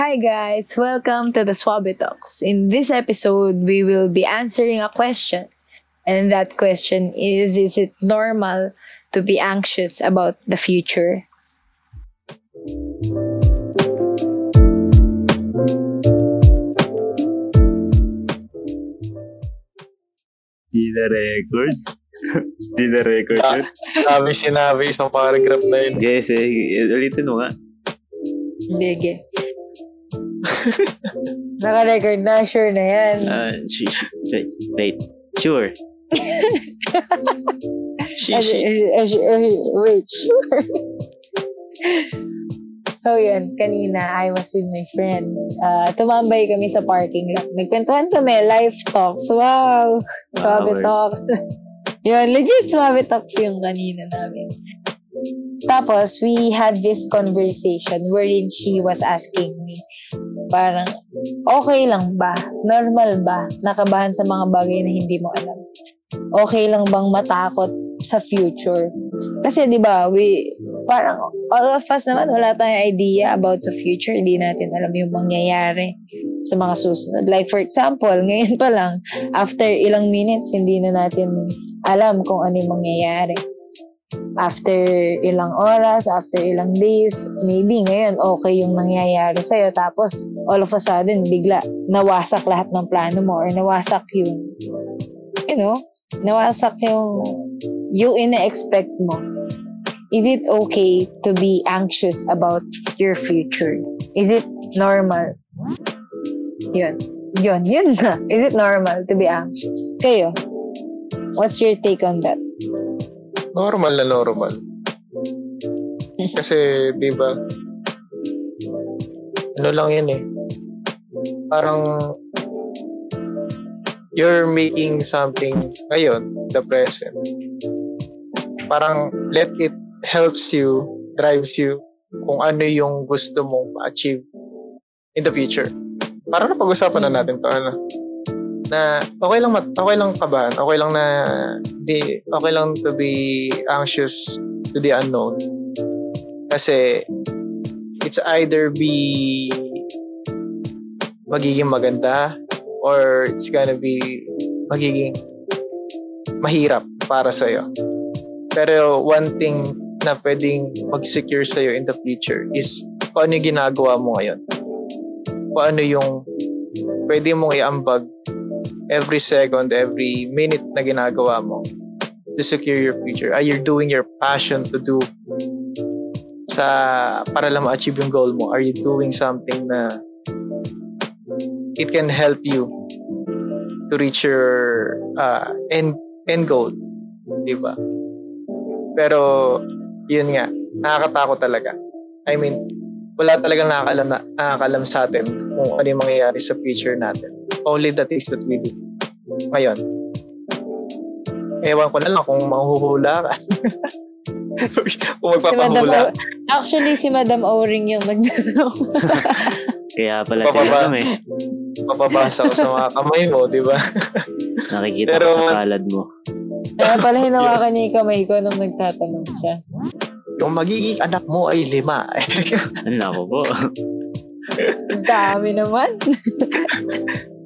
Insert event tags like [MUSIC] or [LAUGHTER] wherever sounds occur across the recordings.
Hi guys, welcome to the Swabe Talks. In this episode, we will be answering a question. And that question is Is it normal to be anxious about the future? Di na record. [LAUGHS] Di na record Ah. yun. Sabi sinabi isang paragraph na yun. Guys, eh, ulitin mo nga. Sige. [LAUGHS] Naka-record na, sure na yan. Ah, sh- sh- wait, wait. Sure. [LAUGHS] Eh, eh, wait, sure. so yun, kanina I was with my friend. Ah, tumambay kami sa parking lot. Nagkwentuhan kami, live talks. Wow! Suave Hours. talks. [LAUGHS] yun, legit suave talks yung kanina namin. Tapos, we had this conversation wherein she was asking me, parang, okay lang ba? Normal ba? Nakabahan sa mga bagay na hindi mo alam? Okay lang bang matakot sa future? Kasi 'di ba, we parang all of us naman wala tayong idea about sa future, hindi natin alam yung mangyayari sa mga susunod. Like for example, [LAUGHS] ngayon pa lang after ilang minutes hindi na natin alam kung ano yung mangyayari. After ilang oras, after ilang days, maybe ngayon okay yung nangyayari sa'yo. Tapos, all of a sudden, bigla, nawasak lahat ng plano mo or nawasak yung, you know, nawasak yung yung ina-expect mo. Is it okay to be anxious about your future? Is it normal? Yun. Yun, yun na. Is it normal to be anxious? Kayo, what's your take on that? Normal na normal. [LAUGHS] Kasi, di ba, ano lang yan eh. Parang, you're making something ngayon, the present. Parang, let it helps you, drives you, kung ano yung gusto mong ma-achieve in the future. Parang napag-usapan na natin to, ano? Na okay lang mat okay lang kabahan okay lang na di okay lang to be anxious to the unknown. Kasi it's either be magiging maganda or it's gonna be magiging mahirap para sa iyo pero one thing na pwedeng mag-secure sa in the future is kung ano yung ginagawa mo ngayon. Kung ano yung pwede mong iambag every second, every minute na ginagawa mo to secure your future. Are you doing your passion to do sa para lang ma-achieve yung goal mo? Are you doing something na it can help you to reach your uh, end end goal, di ba? Pero yun nga, nakakatakot talaga. I mean, wala talagang nakakalam, na, nakakalam sa atin kung ano yung mangyayari sa future natin. Only the things that we do. Ngayon. Ewan ko na lang kung mahuhula ka. [LAUGHS] kung Si Madam magpapahula. O- Actually, si Madam O-ring yung nagtanong. [LAUGHS] Kaya pala Bababa. tinanong eh. Mapabasa ko sa mga kamay mo, di ba? Nakikita Pero- ko sa palad mo. Kaya pala hinawakan [LAUGHS] niya yung kamay ko nung nagtatanong siya. Yung magiging anak mo ay lima. Ano ako po? Ang dami naman.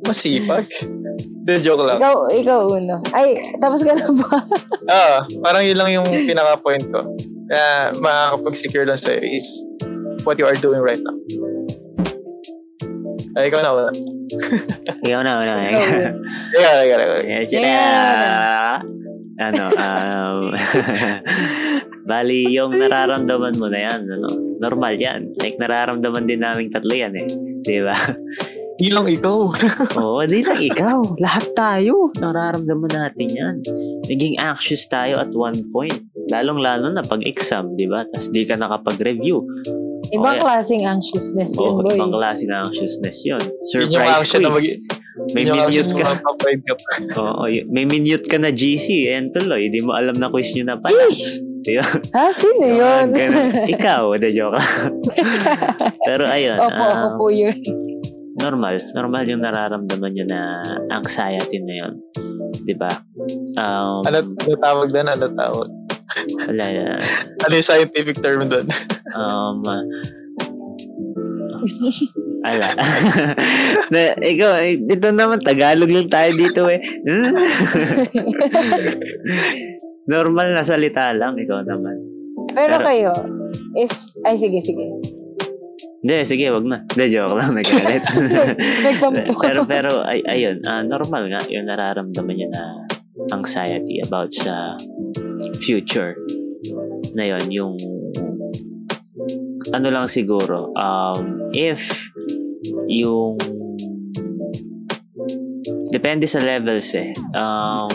Masipag. De, joke lang. ikaw, ikaw uno. Ay, tapos ka na ba? [LAUGHS] Ah, parang yun lang yung pinaka-point ko. Kaya makakapag-secure lang sa'yo is what you are doing right now. Ay, ikaw na wala. [LAUGHS] Ikaw na, una. Ikaw. Ikaw, ikaw, ikaw. Ano, um, [LAUGHS] bali, yung nararamdaman mo na yan, ano, normal yan. Like, nararamdaman din naming tatlo yan eh. Di ba? Hindi lang ikaw. [LAUGHS] Oo, di lang ikaw. Lahat tayo. Nararamdaman natin yan. Naging anxious tayo at one point. Lalong-lalo na pag exam, di ba? Tapos di ka nakapag-review. Ibang Okay. klaseng anxiousness yun, boy. ibang klase ng anxiousness yun. Surprise na mag- quiz. May minute ka. [LAUGHS] Oo, may minute ka na GC. And tuloy, di mo alam na quiz nyo na pala. Di ba? Ha? Sino yun? [LAUGHS] Ikaw, the joke. Pero ayun, Opo, ako ah, po yun. Normal. Normal yung nararamdaman nyo na anxiety na yun. Di ba? Um, Ano, ano tawag doon? Ano tawag? wala, ah, [LAUGHS] Ano yung scientific term doon? [LAUGHS] um, Ala. [LAUGHS] na, ikaw, eh, ito naman, Tagalog lang tayo dito eh. Normal na salita lang, ikaw naman. Pero, Pero- kayo, if, ay sige, sige. Hindi, sige, wag na. Hindi, joke lang. [LAUGHS] Nagtampo. pero, pero, ay, ayun, ah, normal nga yung nararamdaman niya na anxiety about sa future. Na yun, yung ano lang siguro, um, if yung depende sa levels eh. Um,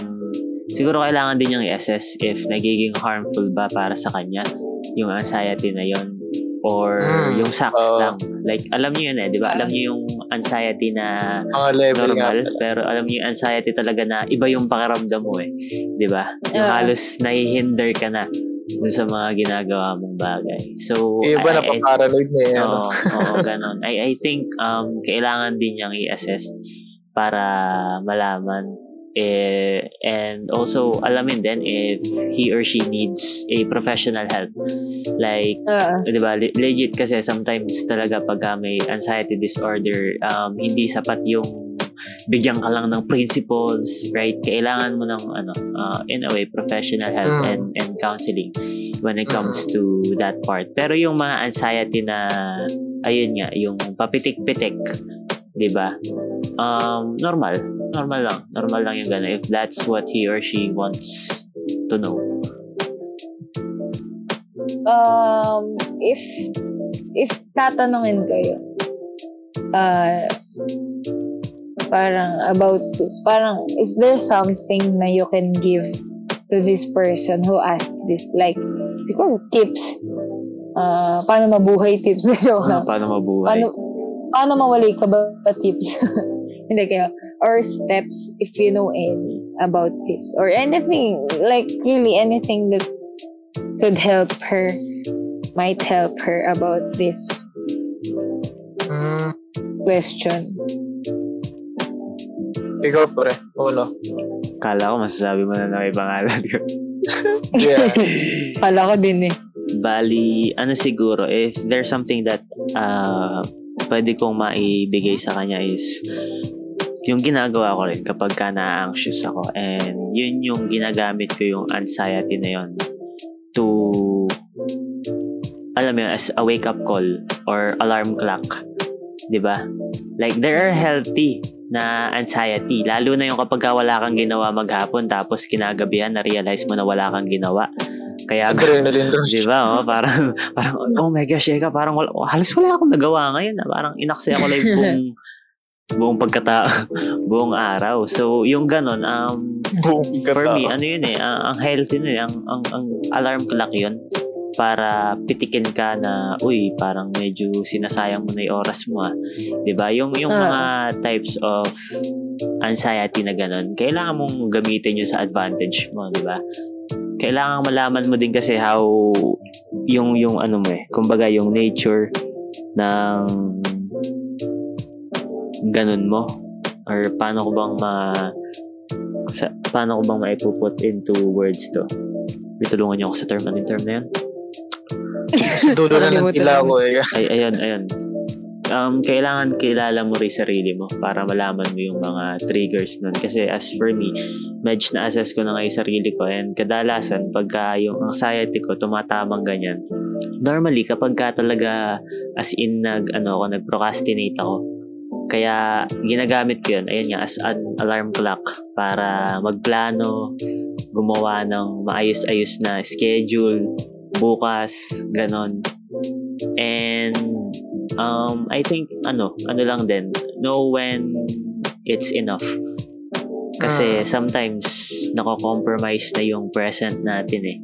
siguro kailangan din niyang i-assess if nagiging harmful ba para sa kanya yung anxiety na yon or Hmm, yung sucks oo. lang. Like, alam niyo yun eh, di ba? Alam niyo yung anxiety na nga. normal, pero alam niyo yung anxiety talaga na iba yung pakiramdam mo eh. Di ba? Yung Oo. halos nahihinder ka na dun sa mga ginagawa mong bagay. So, iba I- na I- paranoid na yan. Oo, [LAUGHS] oo, ganun. I, I think um, kailangan din niyang i-assess para malaman eh, and also alamin din if he or she needs a professional help. Like, Oo. di ba, le- legit kasi sometimes talaga pag ah, may anxiety disorder, um, hindi sapat yung bigyan ka lang ng principles, right? Kailangan mo ng, ano, uh, in a way, professional help Mm. and, and counseling when it comes to that part. Pero yung mga anxiety na, ayun nga, yung papitik-pitik, di ba? Um, normal. Normal lang. Normal lang yung gano'n. If that's what he or she wants to know. Um, if, if tatanungin kayo, uh, parang about this, parang, is there something na you can give to this person who asked this? Like, siguro, tips. Uh, paano mabuhay tips na joke Ano, lang. paano mabuhay? Paano, paano mawali ka ba, ba tips? [LAUGHS] Hindi kayo. Or steps, if you know any about this. Or anything, like really anything that could help her, might help her about this question. ikaw pre. Uno. Kala ko masasabi mo na na may pangalan ko. [LAUGHS] Yeah. [LAUGHS] Kala ko din eh. Bali, ano siguro, if there's something that uh, pwede kong maibigay sa kanya is yung ginagawa ko rin kapag ka na-anxious ako and yun yung ginagamit ko yung anxiety na yun to alam mo yun, as a wake-up call or alarm clock. 'Di ba? Like, there are healthy na anxiety. Lalo na yung kapag ka wala kang ginawa maghapon tapos kinagabihan na-realize mo na wala kang ginawa. Kaya Adrenaline rush. Di ba? Oh, parang, [LAUGHS] parang, oh my gosh, Eka, parang wala, halos wala akong nagawa ngayon. Ah. Parang inaksaya ko lang [LAUGHS] buong, buong pagkata, [LAUGHS] buong araw. So, yung ganon, um, Boom. for me, ano yun eh, ang, ang healthy nun eh, ang, ang, ang alarm clock yun para pitikin ka na, uy, parang medyo sinasayang mo na yung oras mo ah. 'Di ba Yung, yung Ah. mga types of anxiety na ganon, kailangan mong gamitin yun sa advantage mo, di ba? Kailangan malaman mo din kasi how yung yung ano mo eh, kumbaga yung nature ng ganun mo or paano ko bang ma sa, paano ko bang maipuput into words to? Itulungan niyo ako sa term. Anong term na yan? Sa dulo na ng tila ko eh. Ay, ayun, ayun. Um, kailangan kilala mo rin sarili mo para malaman mo yung mga triggers nun. Kasi as for me, medyo na-assess ko na nga yung sarili ko and kadalasan pagka yung anxiety ko tumatamang ganyan. Normally, kapag ka talaga as in nag, ano, ako, nag-procrastinate ako, kaya ginagamit ko yun, ayun nga, as an alarm clock para magplano, gumawa ng maayos-ayos na schedule, bukas, ganon. And um, I think, ano, ano lang din, know when it's enough. Kasi Ah. sometimes, nako-compromise na yung present natin eh.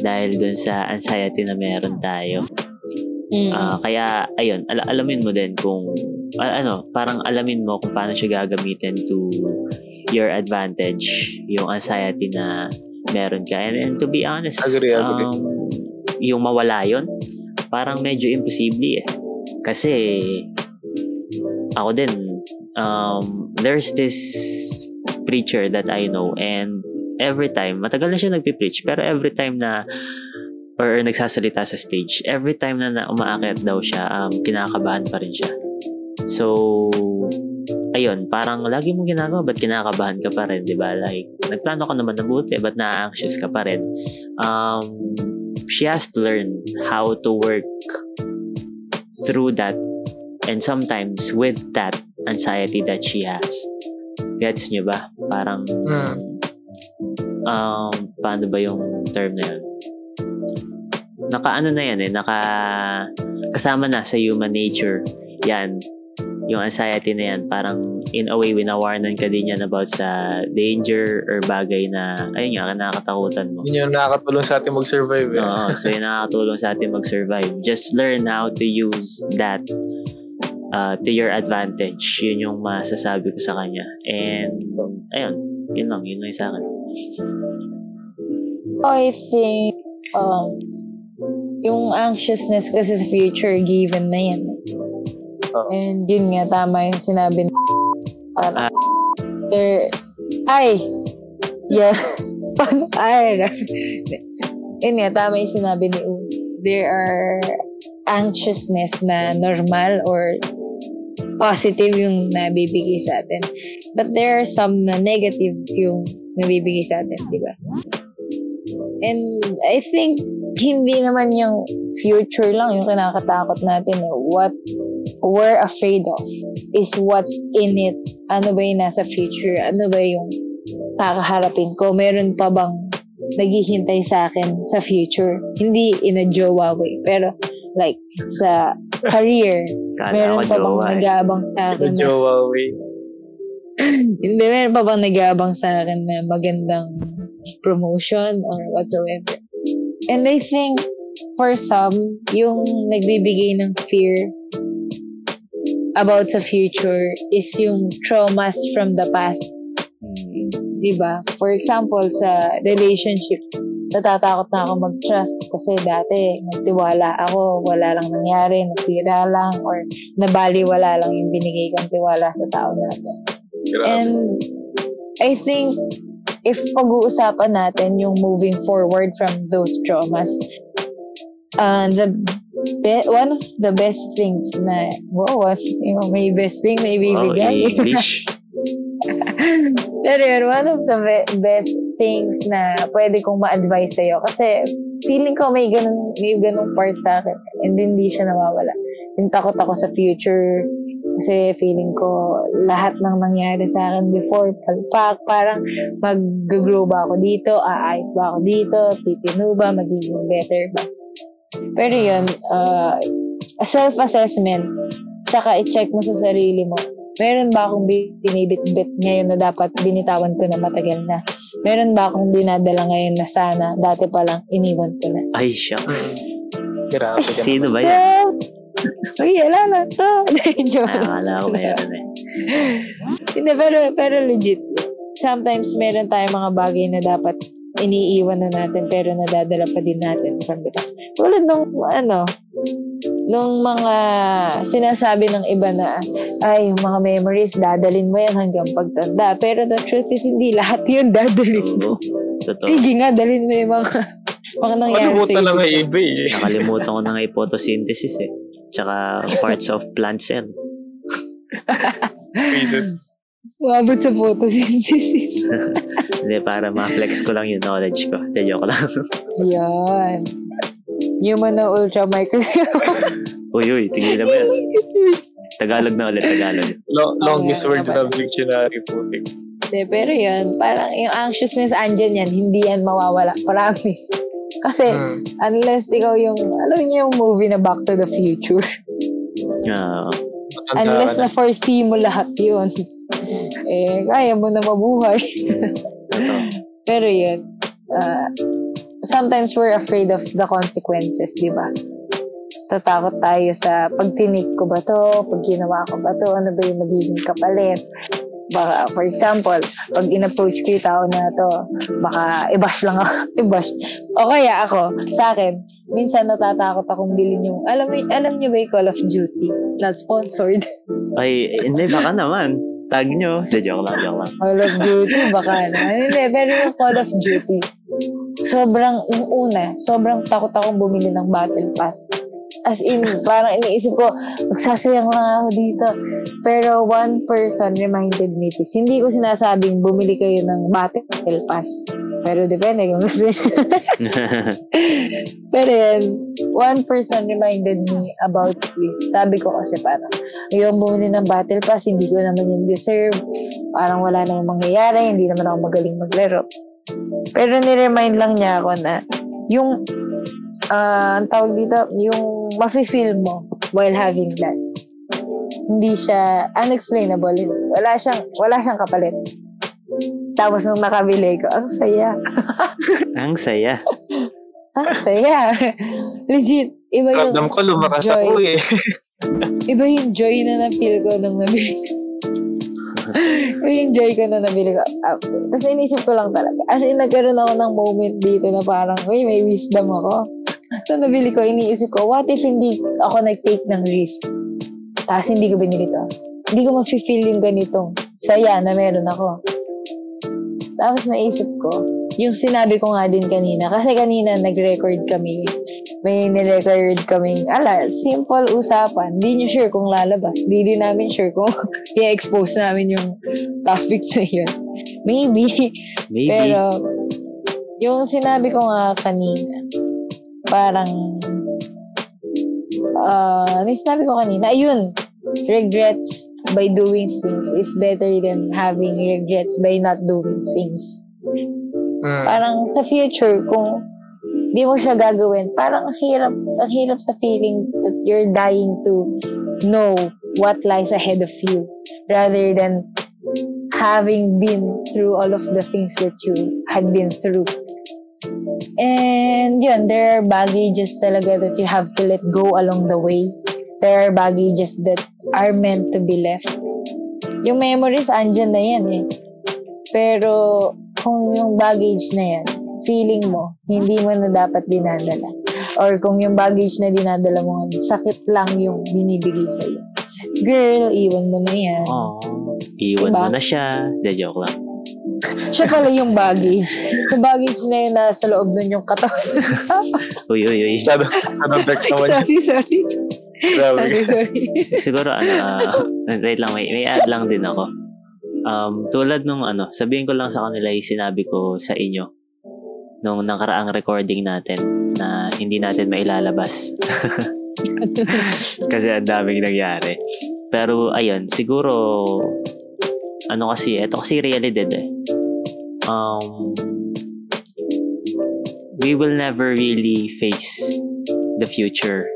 Dahil dun sa anxiety na meron tayo. Mm. Ah, kaya, ayun, al- alamin mo din kung, ano, parang alamin mo kung paano siya gagamitin to your advantage, yung anxiety na meron ka. And, and to be honest, Agree, agree. um, yung mawala yon parang medyo imposible eh. Kasi, ako din, um, there's this preacher that I know and every time, matagal na siya nagpipreach, pero every time na or nagsasalita sa stage, every time na, na umaakit daw siya, um, kinakabahan pa rin siya. So, ayun, parang lagi mong ginagawa, ba't kinakabahan ka pa rin, di ba? Like, nagplano ka naman na buti, ba't na-anxious ka pa rin? Um, she has to learn how to work through that and sometimes with that anxiety that she has. Gets niyo ba? Parang, Hmm. um, paano ba yung term na yun? Naka ano na yan eh, naka kasama na sa human nature. Yan, yung anxiety na yan, parang in a way, winawarnan ka din yan about sa danger or bagay na, ayun nga, nakakatakutan mo. Yun yung nakakatulong sa atin mag-survive. Eh. Oo, [LAUGHS] so yun nakakatulong sa atin mag-survive. Just learn how to use that uh, to your advantage. Yun yung masasabi ko sa kanya. And, ayun, yun lang, yun lang sa akin. I think, um, yung anxiousness kasi sa future, given na yan. Oo. And yun nga, tama yung sinabi ni Parang, there, ay, yeah, [LAUGHS] Paano- ay, [LAUGHS] yun nga, tama yung sinabi ni U. There are anxiousness na normal or positive yung nabibigay sa atin. But there are some na negative yung nabibigay sa atin, di ba? And I think hindi naman yung future lang yung kinakatakot natin. What we're afraid of is what's in it. Ano ba yung nasa future? Ano ba yung kakaharapin ko? Meron pa bang naghihintay sa akin sa future? Hindi in a jowa way, pero like sa career, Kala meron pa bang eh. nag-aabang sa akin na Jowa way. [CLEARS THROAT] hindi, meron pa bang nag-aabang sa akin na magandang promotion or whatsoever. And I think, for some, yung nagbibigay ng fear about sa future is yung traumas from the past. Di ba? For example, sa relationship, natatakot na ako mag-trust kasi dati nagtiwala ako, wala lang nangyari, nasira lang, or nabaliwala lang yung binigay kong tiwala sa tao natin. Grabe. And I think if pag-uusapan natin yung moving forward from those traumas, uh, the be- one of the best things na, wow, what, yung may best thing na Wow, ibibigay. English. [LAUGHS] Pero yun, one of the be- best things na pwede kong ma-advise sa'yo kasi feeling ko may ganun, may ganung part sa akin and hindi siya nawawala. Yung takot ako sa future kasi feeling ko lahat ng nangyari sa akin before palpak, parang mag-grow ba ako dito, aayos ba ako dito, titino ba, magiging better ba. Pero yun, uh, self-assessment, tsaka i-check mo sa sarili mo, meron ba akong binibit-bit ngayon na dapat binitawan ko na matagal na? Meron ba akong dinadala ngayon na sana dati pa lang iniwan ko na? Ay, shucks. Grabe ka. Sino ba yan? Uy, ala na to. [LAUGHS] Joke lang. Nakakala ko meron eh. Hindi, pero, pero legit. Sometimes meron tayong mga bagay na dapat iniiwan na natin pero nadadala pa din natin from the past. Tulad nung ano, nung mga sinasabi ng iba na ay, yung mga memories, dadalin mo yan hanggang pagtanda. Pero the truth is, hindi lahat yun dadalin mo. Oo. Totoo. Sige nga, dalin mo yung mga, mga nangyari Kalimutan sa'yo. lang ang iba eh. Nakalimutan ko na nga yung photosynthesis eh. Tsaka parts of plant cell. Reason. Umabot sa photosynthesis. [LAUGHS] Hindi, para ma-flex ko lang yung knowledge ko. Hindi, joke lang. Yan. Human na ultra microscope. [LAUGHS] uy, uy, tigilan mo yan. Tagalog na ulit, Tagalog. Lo- longest word na dictionary po. Hindi, pero yun, parang yung anxiousness andyan yan, hindi yan mawawala. Promise. Kasi, Hmm. unless ikaw yung, alam niyo yung movie na Back to the Future. Matanda Unless na. na foresee mo lahat yun. Eh, kaya mo na mabuhay. [LAUGHS] Pero yun, uh, sometimes we're afraid of the consequences, di ba? Tatakot tayo sa pag tinik ko ba to, pag ginawa ko ba to, ano ba yung magiging kapalit. Baka, for example, pag in-approach ko yung tao na to, baka i-bash lang ako. [LAUGHS] i-bash. O kaya ako, sa akin, minsan natatakot akong bilhin yung, alam mo, alam niyo ba yung Call of Duty? Not sponsored. Ay, hindi, baka naman. Tag nyo. Hindi, joke lang, joke lang. Call of Duty, baka naman. Hindi, pero yung Call of Duty, sobrang, yung una, sobrang takot akong bumili ng Battle Pass. As in, parang iniisip ko, magsasayang lang ako dito. Pero one person reminded me this. Hindi ko sinasabing bumili kayo ng battle pass. Pero depende kung gusto niya. [LAUGHS] Pero yan, one person reminded me about this. Sabi ko kasi parang, yung bumili ng battle pass, hindi ko naman yung deserve. Parang wala namang mangyayari, hindi naman ako magaling maglaro. Pero ni-remind lang niya ako na yung uh, ang tawag dito, yung mafe-feel mo while having that. Hindi siya unexplainable. Wala siyang, wala siyang kapalit. Tapos nung nakabili ko, ang saya. [LAUGHS] ang saya. ang saya. Legit. Iba yung Ramdam ko, lumakas joy. ako eh. [LAUGHS] iba yung joy na na-feel ko nung nabili ko. iba yung joy ko na nabili ko. Uh, Tapos inisip ko lang talaga. As in, nagkaroon ako ng moment dito na parang, uy, may wisdom ako. So, nabili ko, iniisip ko, what if hindi ako nag-take ng risk? Tapos hindi ko binili to. Hindi ko ma-feel yung ganitong saya na meron ako. Tapos naisip ko, yung sinabi ko nga din kanina, kasi kanina nag-record kami, may nirecord kaming, ala, simple usapan. Hindi nyo sure kung lalabas. Hindi din namin sure kung [LAUGHS] i-expose namin yung topic na yun. Maybe. Maybe. Pero, yung sinabi ko nga kanina, parang, uh, sinabi ko kanina, ayun, regrets by doing things is better than having regrets by not doing things. Mm. Parang sa future, kung di mo siya gagawin, parang ang hirap, ang hirap sa feeling that you're dying to know what lies ahead of you rather than having been through all of the things that you had been through. And yun, there are baggages talaga that you have to let go along the way. There are baggages that are meant to be left. Yung memories, andyan na yan eh. Pero kung yung baggage na yan, feeling mo, hindi mo na dapat dinadala. Or kung yung baggage na dinadala mo, sakit lang yung binibigay sa'yo. Girl, iwan mo na yan. Aww. Iwan Diba? mo na siya. De, joke lang. [LAUGHS] Siya pala yung baggage. Sa baggage na yun, nasa loob nun yung katawan. [LAUGHS] Uy, uy, uy. Back naman. [LAUGHS] sorry, sorry. Grabe. [LAUGHS] Sorry, sorry. Siguro, ano, ah, wait lang, may, may add lang din ako. Um, tulad nung ano, sabihin ko lang sa kanila yung sinabi ko sa inyo nung nakaraang recording natin na hindi natin mailalabas. [LAUGHS] kasi ang daming nangyari. Pero ayun, siguro ano kasi, eto kasi realidad eh. Um, we will never really face the future.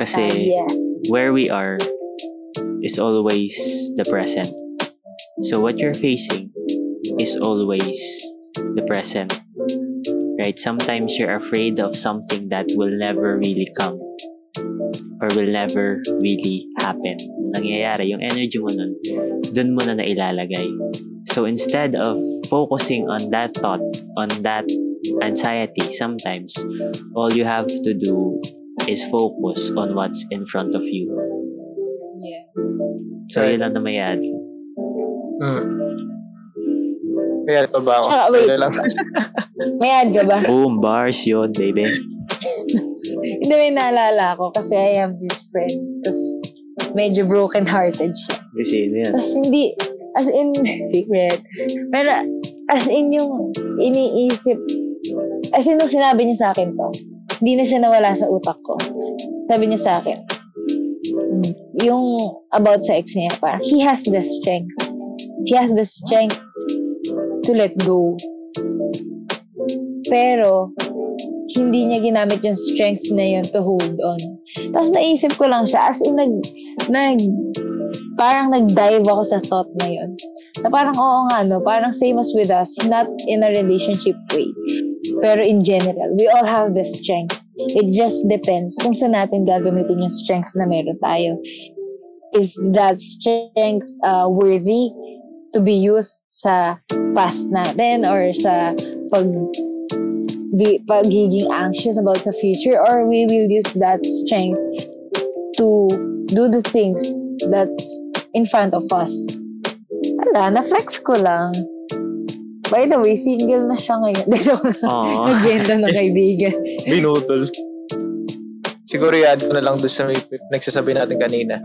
Kasi Ah, yes. where we are is always the present. So what you're facing is always the present. Right? Sometimes you're afraid of something that will never really come or will never really happen. Nangyayari, yung energy mo nun, dun mo na nailalagay. So instead of focusing on that thought, on that anxiety, sometimes all you have to do is focus on what's in front of you. Yeah. So, yun lang na may add. Mm. Kaya ito ba ako? Tsaka, wait. Pwede lang. [LAUGHS] May ad ka ba? Boom, bars yun, baby. [LAUGHS] Hindi, may naalala ko kasi I have this friend. Tapos, medyo broken-hearted siya. Kasi yun yan. Tapos hindi, as in, [LAUGHS] secret. Pero, as in yung iniisip, as in nung sinabi niya sa akin to, hindi na siya nawala sa utak ko. Sabi niya sa akin, yung about sa ex niya, parang, he has the strength. He has the strength to let go. Pero, hindi niya ginamit yung strength na yun to hold on. Tapos naisip ko lang siya, as in, nag, nag, parang nag-dive ako sa thought na yun. Na parang, oo nga, no, parang same as with us, not in a relationship way. Pero in general, we all have the strength. It just depends kung saan natin gagamitin yung strength na meron tayo. Is that strength uh, worthy to be used sa past natin or sa pag be, pagiging anxious about sa future or we will use that strength to do the things that's in front of us. Wala, na-flex ko lang. By the way, single na siya ngayon. [LAUGHS] Aww. Nagbenta na kaibigan. [LAUGHS] Binutol. siguro i-add ko na lang doon sa may nagsasabi natin kanina.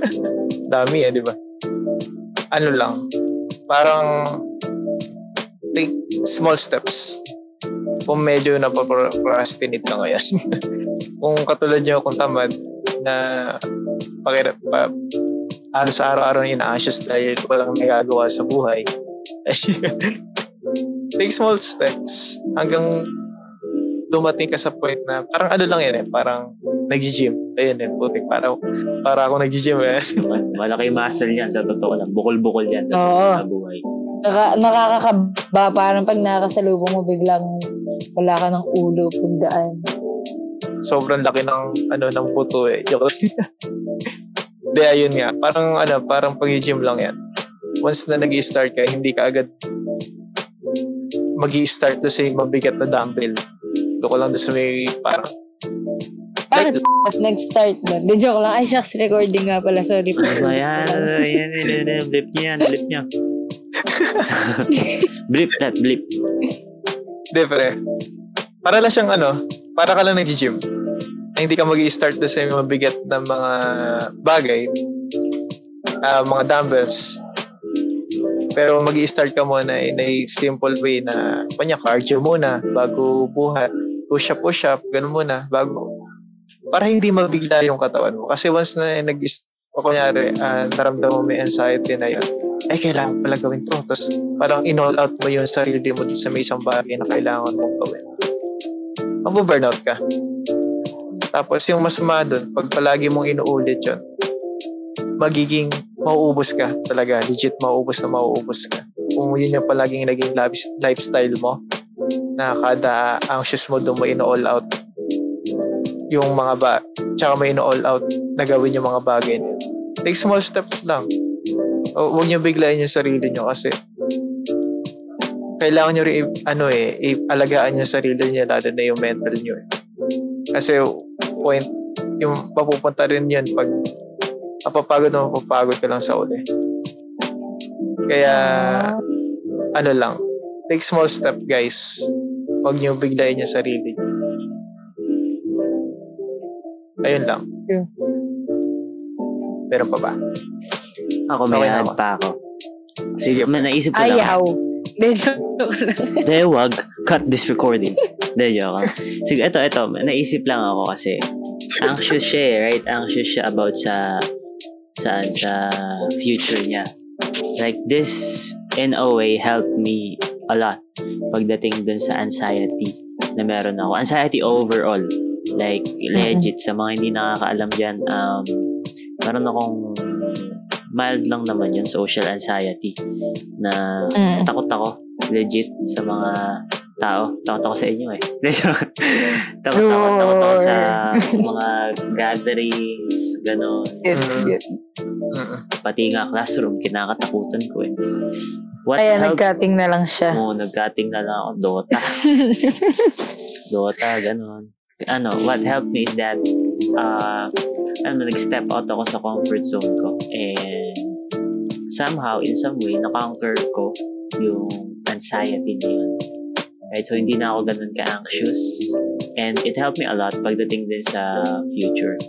[LAUGHS] Dami eh, di ba? Ano lang, parang take small steps. Kung medyo napaprocrastinate ka ngayon. kung katulad nyo, kung tamad, na pakira, pa, halos araw-araw ina-anxious dahil walang nagagawa sa buhay. [LAUGHS] take small steps hanggang dumating ka sa point na parang ano lang yan eh, parang nag-gym. Ayun eh, putik, para, para ako nag-gym eh. [LAUGHS] Malaki muscle yan, sa totoo lang. Bukol-bukol yan sa, Oo. sa buhay. Naka, nakakakaba, parang pag nakasalubong mo, biglang wala ka ng ulo pagdaan. Sobrang laki ng, ano, ng puto eh. [LAUGHS] Hindi, ayun nga. Parang, ano, parang pag-gym lang yan. Once na nag start ka, hindi ka agad mag start to say mabigat na dumbbell. Doon ko lang doon sa may parang Bakit nag-start doon? De joke lang. Ay, shucks, recording nga pala. Sorry po. Ano ba yan? Yan, yan, yan, yan. Blip niya yan. Blip niya. [LAUGHS] blip that, blip. Hindi, pre. Para lang siyang ano, para ka lang nag-gym. Na hindi ka mag start doon sa mabigat na mga bagay, ah, mga dumbbells. Pero mag start ka muna in a simple way na, kanya, cardio muna, bago buhat. Push-up, push-up, ganun muna, bago. Para hindi mabigla yung katawan mo. Kasi once na nag o kunyari, uh, naramdaman mo may anxiety na yun, ay, kailangan pala gawin to. Tapos, parang in-all out mo yung sarili mo sa may isang bagay na kailangan mong gawin. Mabu-burnout ka. Tapos, yung masama doon, pag palagi mong inuulit yun, magiging mauubos ka talaga. Legit mauubos na mauubos ka. Kung yun yung palaging naging lifestyle mo, na kada anxious mo doon mo in-all out yung mga ba tsaka mo in-all out na gawin yung mga bagay niyo. Take small steps lang. O, huwag niyo biglayin yung sarili niyo kasi kailangan niyo rin ano eh, alagaan yung sarili niyo lalo na yung mental niyo eh. Kasi point yung papupunta rin yun pag mapapagod na mapapagod ka lang sa uli. Kaya ano lang, take small step guys. Huwag niyo biglayin yung sarili. Ayun lang. Yeah. Meron pa ba? Ako may Okay ako. pa ako. Sige, may naisip ko lang. Ayaw. Lang. [LAUGHS] De, wag. Cut this recording. De, joke. Sige, ito, ito. Naisip lang ako kasi anxious siya eh, right? Anxious siya about sa saan sa future niya. Like this, in a way, helped me a lot pagdating dun sa anxiety na meron ako. Anxiety overall. Like, legit, sa mga hindi nakakaalam dyan, um, meron akong mild lang naman yun, social anxiety na Mm. takot ako legit sa mga tao. Takot ako sa inyo eh. [LAUGHS] takot ako, takot ako sa mga gatherings, gano'n. Mm-mm. Pati nga classroom, kinakatakutan ko eh. What Kaya helped nagkating na lang siya. mo, nagkating na lang ako, Dota. [LAUGHS] Dota, gano'n. Ano, what helped me is that, uh, ano, nag-step out ako sa comfort zone ko. And somehow, in some way, na-conquer ko yung anxiety na yun. Right? So, hindi na ako ganun ka-anxious. And it helped me a lot pagdating din sa future.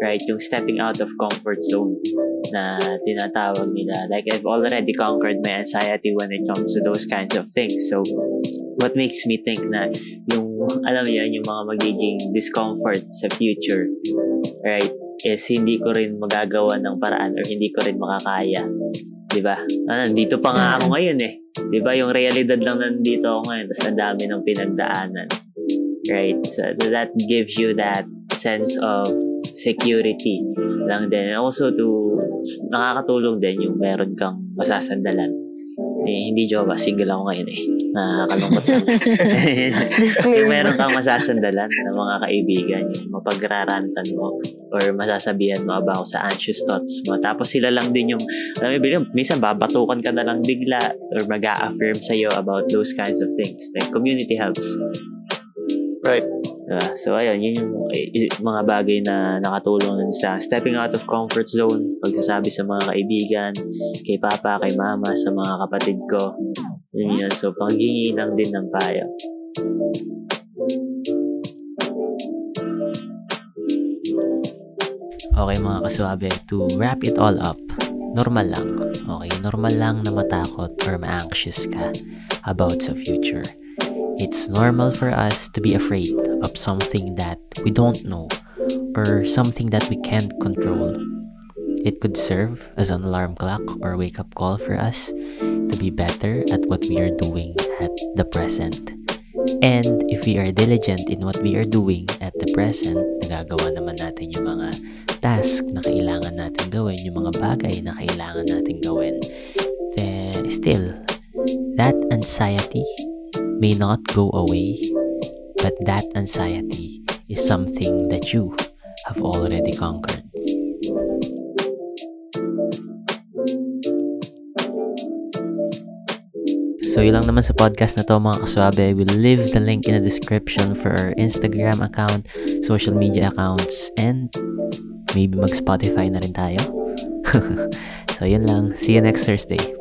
Right? Yung stepping out of comfort zone na tinatawag nila. Like, I've already conquered my anxiety when it comes to those kinds of things. So, what makes me think na yung, [LAUGHS] alam yun, yung mga magiging discomfort sa future, right, is hindi ko rin magagawa ng paraan or hindi ko rin makakaya. Di ba? Ah, dito pa nga ako ngayon eh. Di ba? Yung realidad lang nandito ako ngayon, tapos ang dami ng pinagdaanan. Right? So, that gives you that sense of security lang din. And also to, nakakatulong din yung meron kang masasandalan. Eh, hindi jowa, single ako ngayon eh. Nakakalungkot lang. [LAUGHS] [LAUGHS] yung meron kang masasandalan ng mga kaibigan, yung mapagrarantan mo or masasabihan mo about sa anxious thoughts mo. Tapos sila lang din yung, alam mo, bigla, minsan babatukan ka na lang bigla or mag affirm sa'yo about those kinds of things. Like, community helps. Right. Diba? So, ayun, yun yung mga bagay na nakatulong sa stepping out of comfort zone, pagsasabi sa mga kaibigan, kay papa, kay mama, sa mga kapatid ko. Yun yun. So, panghingi lang din ng payo. Okay mga kaswabe, to wrap it all up, normal lang. Okay, normal lang na matakot or ma-anxious ka about sa future. It's normal for us to be afraid of something that we don't know or something that we can't control. It could serve as an alarm clock or wake up call for us to be better at what we are doing at the present. And if we are diligent in what we are doing at the present, nagagawa naman natin yung mga task na kailangan natin gawin, yung mga bagay na kailangan natin gawin, then still, that anxiety may not go away, but that anxiety is something that you have already conquered. So yun lang naman sa podcast na to mga kaswabe. We'll leave the link in the description for our Instagram account, social media accounts, and maybe mag-Spotify na rin tayo. [LAUGHS] so yun lang. See you next Thursday.